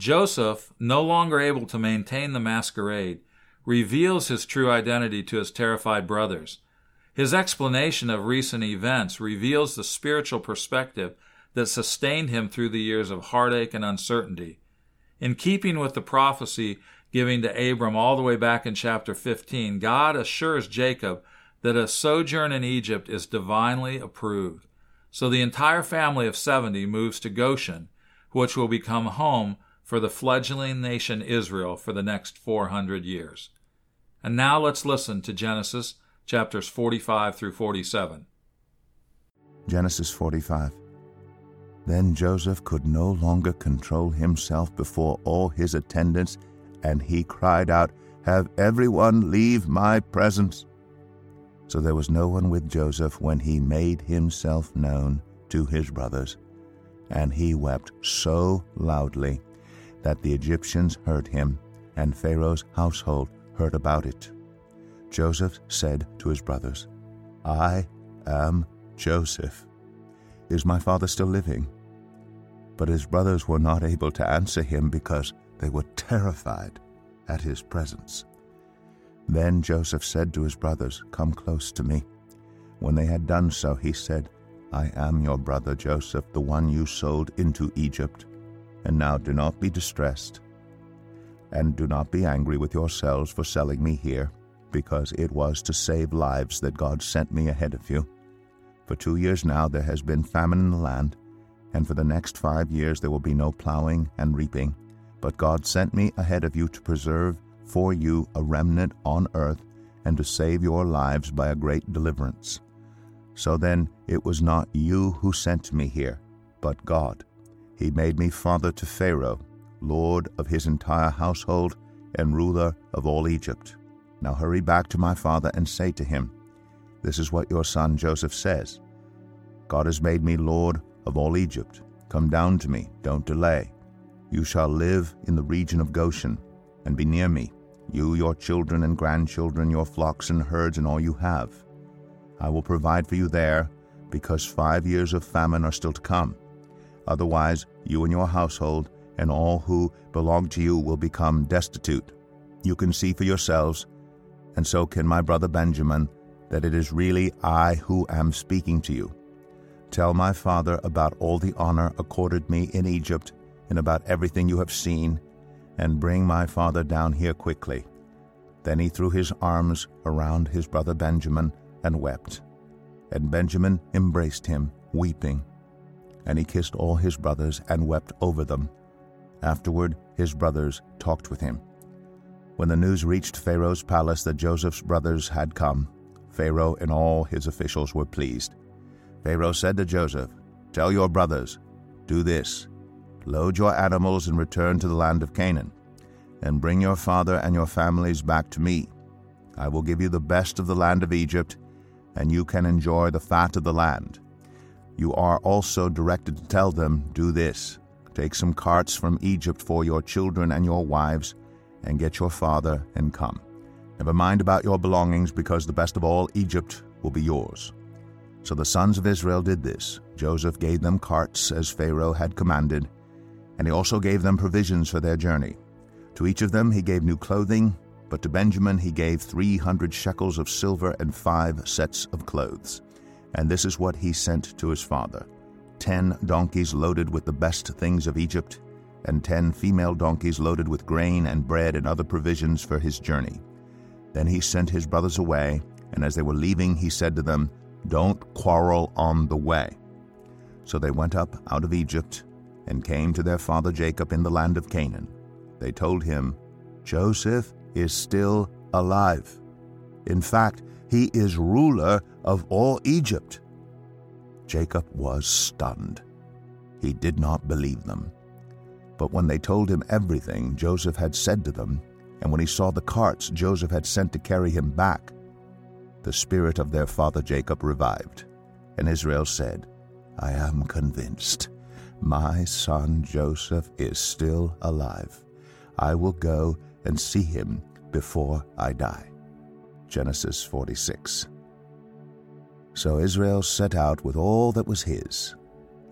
Joseph, no longer able to maintain the masquerade, reveals his true identity to his terrified brothers. His explanation of recent events reveals the spiritual perspective that sustained him through the years of heartache and uncertainty. In keeping with the prophecy given to Abram all the way back in chapter 15, God assures Jacob that a sojourn in Egypt is divinely approved. So the entire family of 70 moves to Goshen, which will become home for the fledgling nation Israel for the next 400 years. And now let's listen to Genesis chapters 45 through 47. Genesis 45. Then Joseph could no longer control himself before all his attendants, and he cried out, Have everyone leave my presence. So there was no one with Joseph when he made himself known to his brothers. And he wept so loudly that the Egyptians heard him, and Pharaoh's household heard about it. Joseph said to his brothers, I am Joseph. Is my father still living? But his brothers were not able to answer him because they were terrified at his presence. Then Joseph said to his brothers, Come close to me. When they had done so, he said, I am your brother Joseph, the one you sold into Egypt. And now do not be distressed, and do not be angry with yourselves for selling me here, because it was to save lives that God sent me ahead of you. For two years now there has been famine in the land, and for the next five years there will be no plowing and reaping. But God sent me ahead of you to preserve for you a remnant on earth, and to save your lives by a great deliverance. So then it was not you who sent me here, but God. He made me father to Pharaoh, lord of his entire household, and ruler of all Egypt. Now hurry back to my father and say to him, This is what your son Joseph says God has made me lord of all Egypt. Come down to me, don't delay. You shall live in the region of Goshen, and be near me, you, your children and grandchildren, your flocks and herds, and all you have. I will provide for you there, because five years of famine are still to come Otherwise, you and your household and all who belong to you will become destitute. You can see for yourselves, and so can my brother Benjamin, that it is really I who am speaking to you. Tell my father about all the honor accorded me in Egypt and about everything you have seen, and bring my father down here quickly. Then he threw his arms around his brother Benjamin and wept. And Benjamin embraced him, weeping. And he kissed all his brothers and wept over them. Afterward, his brothers talked with him. When the news reached Pharaoh's palace that Joseph's brothers had come, Pharaoh and all his officials were pleased. Pharaoh said to Joseph, Tell your brothers, do this load your animals and return to the land of Canaan, and bring your father and your families back to me. I will give you the best of the land of Egypt, and you can enjoy the fat of the land you are also directed to tell them, Do this take some carts from Egypt for your children and your wives, and get your father and come. Never mind about your belongings, because the best of all Egypt will be yours. So the sons of Israel did this. Joseph gave them carts as Pharaoh had commanded, and he also gave them provisions for their journey. To each of them he gave new clothing, but to Benjamin he gave three hundred shekels of silver and five sets of clothes. And this is what he sent to his father ten donkeys loaded with the best things of Egypt, and ten female donkeys loaded with grain and bread and other provisions for his journey. Then he sent his brothers away, and as they were leaving, he said to them, Don't quarrel on the way. So they went up out of Egypt and came to their father Jacob in the land of Canaan. They told him, Joseph is still alive. In fact, he is ruler of all Egypt. Jacob was stunned. He did not believe them. But when they told him everything Joseph had said to them, and when he saw the carts Joseph had sent to carry him back, the spirit of their father Jacob revived. And Israel said, I am convinced. My son Joseph is still alive. I will go and see him before I die. Genesis 46. So Israel set out with all that was his,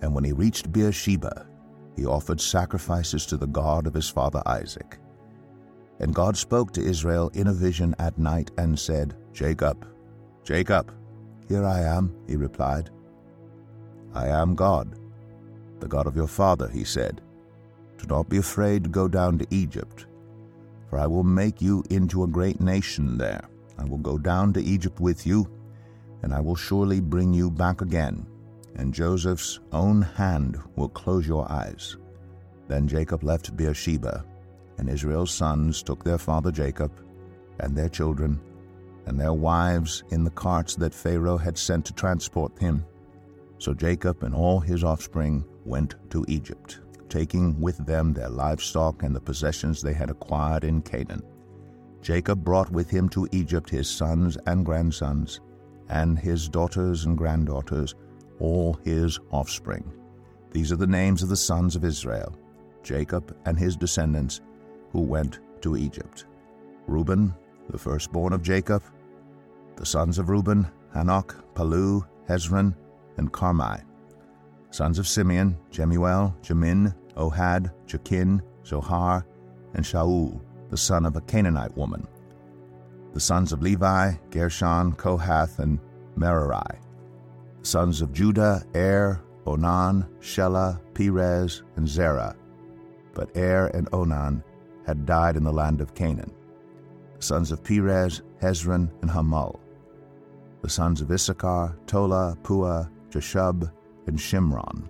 and when he reached Beersheba, he offered sacrifices to the God of his father Isaac. And God spoke to Israel in a vision at night and said, Jacob, Jacob. Here I am, he replied. I am God, the God of your father, he said. Do not be afraid to go down to Egypt, for I will make you into a great nation there. I will go down to Egypt with you, and I will surely bring you back again, and Joseph's own hand will close your eyes. Then Jacob left Beersheba, and Israel's sons took their father Jacob, and their children, and their wives in the carts that Pharaoh had sent to transport him. So Jacob and all his offspring went to Egypt, taking with them their livestock and the possessions they had acquired in Canaan. Jacob brought with him to Egypt his sons and grandsons, and his daughters and granddaughters, all his offspring. These are the names of the sons of Israel, Jacob and his descendants, who went to Egypt. Reuben, the firstborn of Jacob, the sons of Reuben, Hanok, Pallu, Hezron, and Carmi. Sons of Simeon, Jemuel, Jamin, Ohad, Jakin, Zohar, and Shaul, the son of a Canaanite woman. The sons of Levi, Gershon, Kohath, and Merari. The sons of Judah, Er, Onan, Shelah, Perez, and Zerah. But Er and Onan had died in the land of Canaan. The sons of Perez, Hezron, and Hamul. The sons of Issachar, Tola, Puah, Jashub, and Shimron.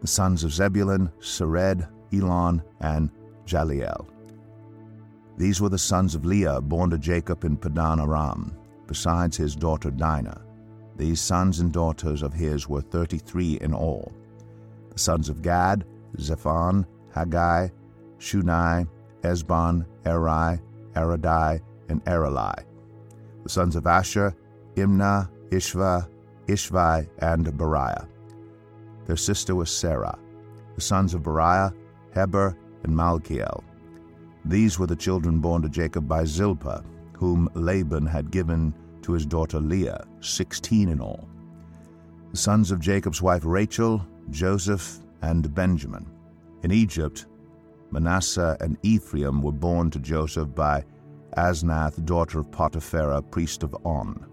The sons of Zebulun, Sered, Elon, and Jahleel. These were the sons of Leah, born to Jacob in Paddan Aram, besides his daughter Dinah. These sons and daughters of his were thirty three in all. The sons of Gad, Zephon, Haggai, Shuni, Ezbon, Eri, Arodi, and Areli. The sons of Asher, Imnah, Ishvah, Ishvi, and Beriah. Their sister was Sarah. The sons of Beriah, Heber, and Malkiel. These were the children born to Jacob by Zilpah, whom Laban had given to his daughter Leah, sixteen in all. The sons of Jacob's wife Rachel, Joseph, and Benjamin. In Egypt, Manasseh and Ephraim were born to Joseph by Asenath, daughter of Potiphera, priest of On.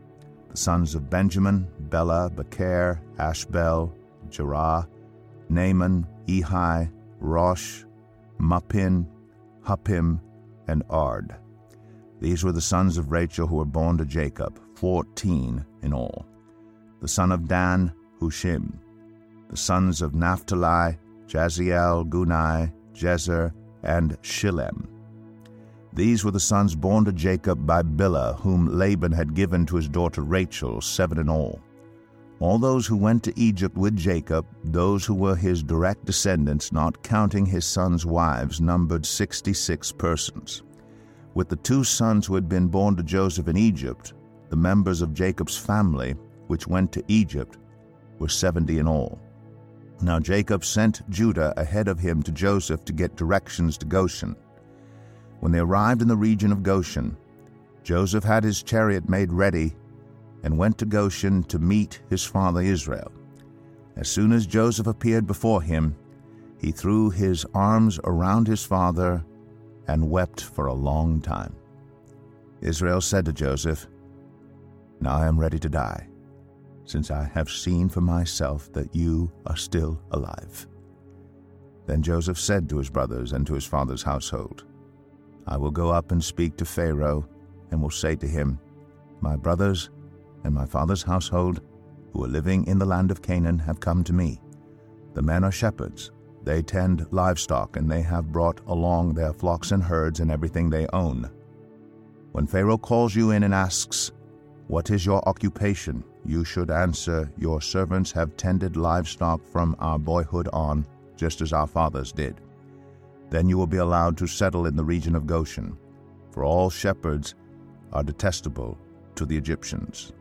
The sons of Benjamin, Bela, Beker, Ashbel, Jerah, Naaman, Ehi, Rosh, Muppim, Huppim, and Ard. These were the sons of Rachel who were born to Jacob, fourteen in all. The son of Dan, Hushim. The sons of Naphtali, Jahziel, Guni, Jezer, and Shillem. These were the sons born to Jacob by Bilhah, whom Laban had given to his daughter Rachel, seven in all. All those who went to Egypt with Jacob, those who were his direct descendants, not counting his sons' wives, numbered sixty six persons. With the two sons who had been born to Joseph in Egypt, the members of Jacob's family, which went to Egypt, were seventy in all. Now Jacob sent Judah ahead of him to Joseph to get directions to Goshen. When they arrived in the region of Goshen, Joseph had his chariot made ready and went to Goshen to meet his father Israel. As soon as Joseph appeared before him, he threw his arms around his father and wept for a long time. Israel said to Joseph, Now I am ready to die since I have seen for myself that you are still alive. Then Joseph said to his brothers and to his father's household, I will go up and speak to Pharaoh, and will say to him, My brothers and my father's household, who are living in the land of Canaan, have come to me. The men are shepherds. They tend livestock, and they have brought along their flocks and herds and everything they own. When Pharaoh calls you in and asks, What is your occupation? you should answer, Your servants have tended livestock from our boyhood on, just as our fathers did. Then you will be allowed to settle in the region of Goshen, for all shepherds are detestable to the Egyptians.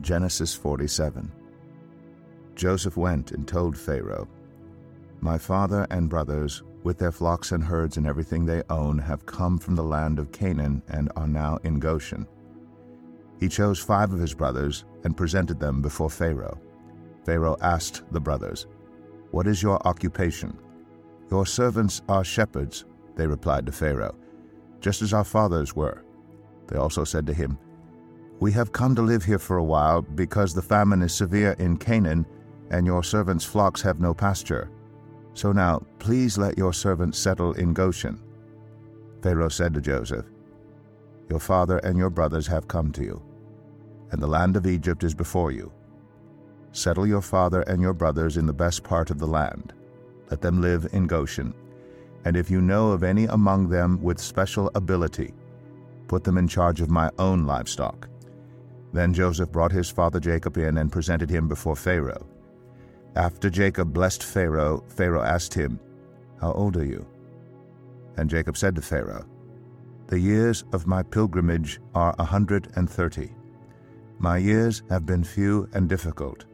Genesis 47 Joseph went and told Pharaoh, My father and brothers, with their flocks and herds and everything they own, have come from the land of Canaan and are now in Goshen. He chose five of his brothers and presented them before Pharaoh. Pharaoh asked the brothers, What is your occupation? Your servants are shepherds, they replied to Pharaoh, just as our fathers were. They also said to him, We have come to live here for a while because the famine is severe in Canaan, and your servants' flocks have no pasture. So now, please let your servants settle in Goshen. Pharaoh said to Joseph, Your father and your brothers have come to you, and the land of Egypt is before you. Settle your father and your brothers in the best part of the land. Let them live in Goshen. And if you know of any among them with special ability, put them in charge of my own livestock. Then Joseph brought his father Jacob in and presented him before Pharaoh. After Jacob blessed Pharaoh, Pharaoh asked him, How old are you? And Jacob said to Pharaoh, The years of my pilgrimage are a hundred and thirty. My years have been few and difficult,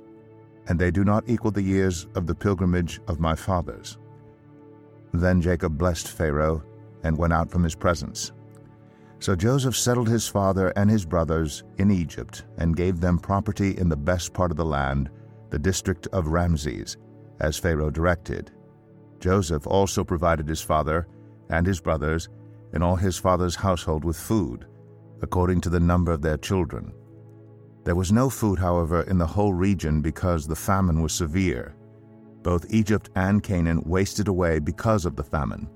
and they do not equal the years of the pilgrimage of my fathers. Then Jacob blessed Pharaoh and went out from his presence. So Joseph settled his father and his brothers in Egypt and gave them property in the best part of the land, the district of Ramses, as Pharaoh directed. Joseph also provided his father and his brothers and all his father's household with food, according to the number of their children. There was no food, however, in the whole region because the famine was severe. Both Egypt and Canaan wasted away because of the famine.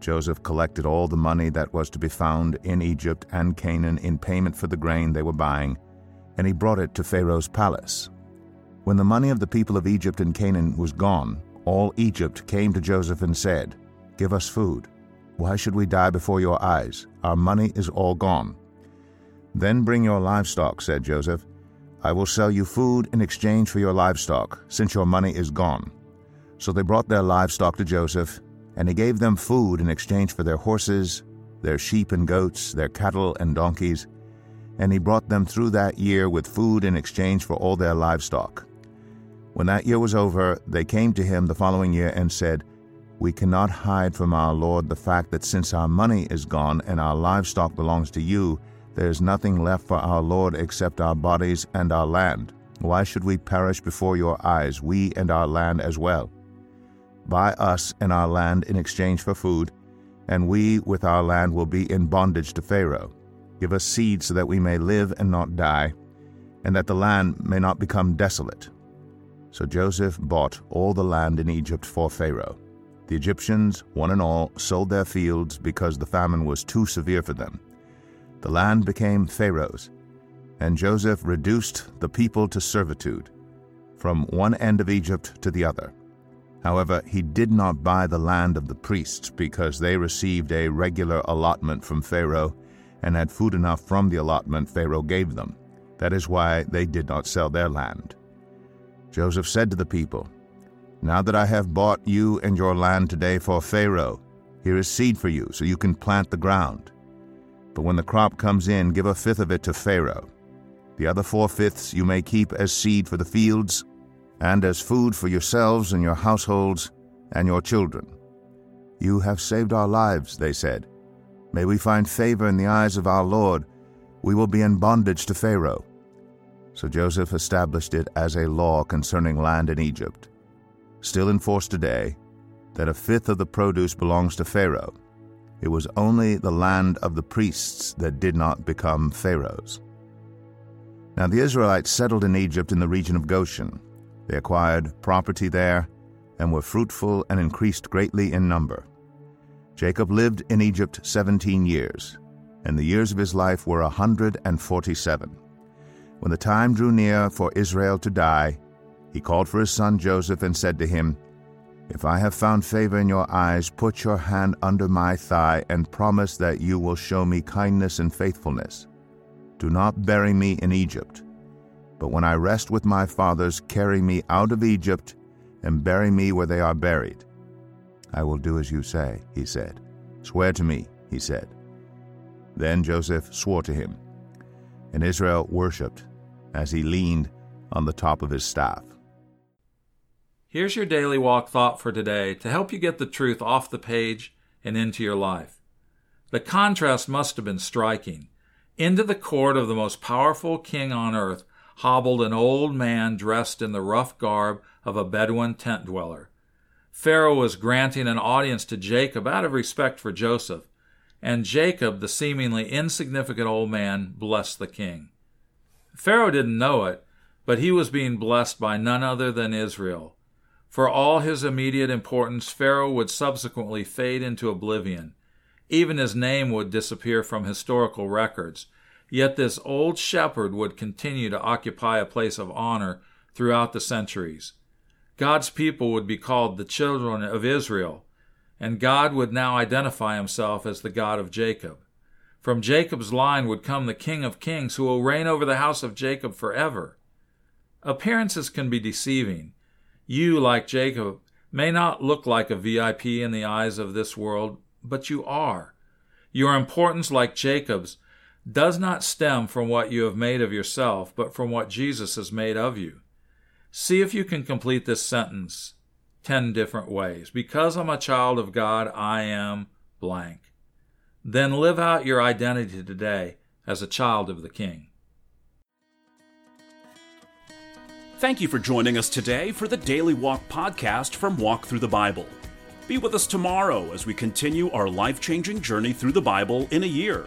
Joseph collected all the money that was to be found in Egypt and Canaan in payment for the grain they were buying, and he brought it to Pharaoh's palace. When the money of the people of Egypt and Canaan was gone, all Egypt came to Joseph and said, Give us food. Why should we die before your eyes? Our money is all gone. Then bring your livestock, said Joseph. I will sell you food in exchange for your livestock, since your money is gone. So they brought their livestock to Joseph, and he gave them food in exchange for their horses, their sheep and goats, their cattle and donkeys, and he brought them through that year with food in exchange for all their livestock. When that year was over, they came to him the following year and said, We cannot hide from our Lord the fact that since our money is gone and our livestock belongs to you, there is nothing left for our Lord except our bodies and our land. Why should we perish before your eyes, we and our land as well? Buy us and our land in exchange for food, and we with our land will be in bondage to Pharaoh. Give us seed so that we may live and not die, and that the land may not become desolate. So Joseph bought all the land in Egypt for Pharaoh. The Egyptians, one and all, sold their fields because the famine was too severe for them the land became Pharaoh's, and Joseph reduced the people to servitude, from one end of Egypt to the other. However, he did not buy the land of the priests because they received a regular allotment from Pharaoh and had food enough from the allotment Pharaoh gave them. That is why they did not sell their land. Joseph said to the people, Now that I have bought you and your land today for Pharaoh, here is seed for you, so you can plant the ground. But when the crop comes in, give a fifth of it to Pharaoh. The other four fifths you may keep as seed for the fields, and as food for yourselves and your households and your children. You have saved our lives, they said. May we find favor in the eyes of our Lord. We will be in bondage to Pharaoh. So Joseph established it as a law concerning land in Egypt, still in force today, that a fifth of the produce belongs to Pharaoh it was only the land of the priests that did not become Pharaoh's. Now the Israelites settled in Egypt in the region of Goshen. They acquired property there and were fruitful and increased greatly in number. Jacob lived in Egypt seventeen years, and the years of his life were a hundred and forty seven. When the time drew near for Israel to die, he called for his son Joseph and said to him, if I have found favor in your eyes, put your hand under my thigh and promise that you will show me kindness and faithfulness. Do not bury me in Egypt, but when I rest with my fathers, carry me out of Egypt and bury me where they are buried. I will do as you say, he said. Swear to me, he said. Then Joseph swore to him, and Israel worshipped as he leaned on the top of his staff. Here's your daily walk thought for today to help you get the truth off the page and into your life. The contrast must have been striking. Into the court of the most powerful king on earth hobbled an old man dressed in the rough garb of a Bedouin tent dweller. Pharaoh was granting an audience to Jacob out of respect for Joseph, and Jacob, the seemingly insignificant old man, blessed the king. Pharaoh didn't know it, but he was being blessed by none other than Israel. For all his immediate importance, Pharaoh would subsequently fade into oblivion. Even his name would disappear from historical records. Yet this old shepherd would continue to occupy a place of honor throughout the centuries. God's people would be called the children of Israel, and God would now identify himself as the God of Jacob. From Jacob's line would come the King of Kings who will reign over the house of Jacob forever. Appearances can be deceiving. You, like Jacob, may not look like a VIP in the eyes of this world, but you are. Your importance, like Jacob's, does not stem from what you have made of yourself, but from what Jesus has made of you. See if you can complete this sentence 10 different ways. Because I'm a child of God, I am blank. Then live out your identity today as a child of the King. Thank you for joining us today for the Daily Walk podcast from Walk Thru the Bible. Be with us tomorrow as we continue our life changing journey through the Bible in a year.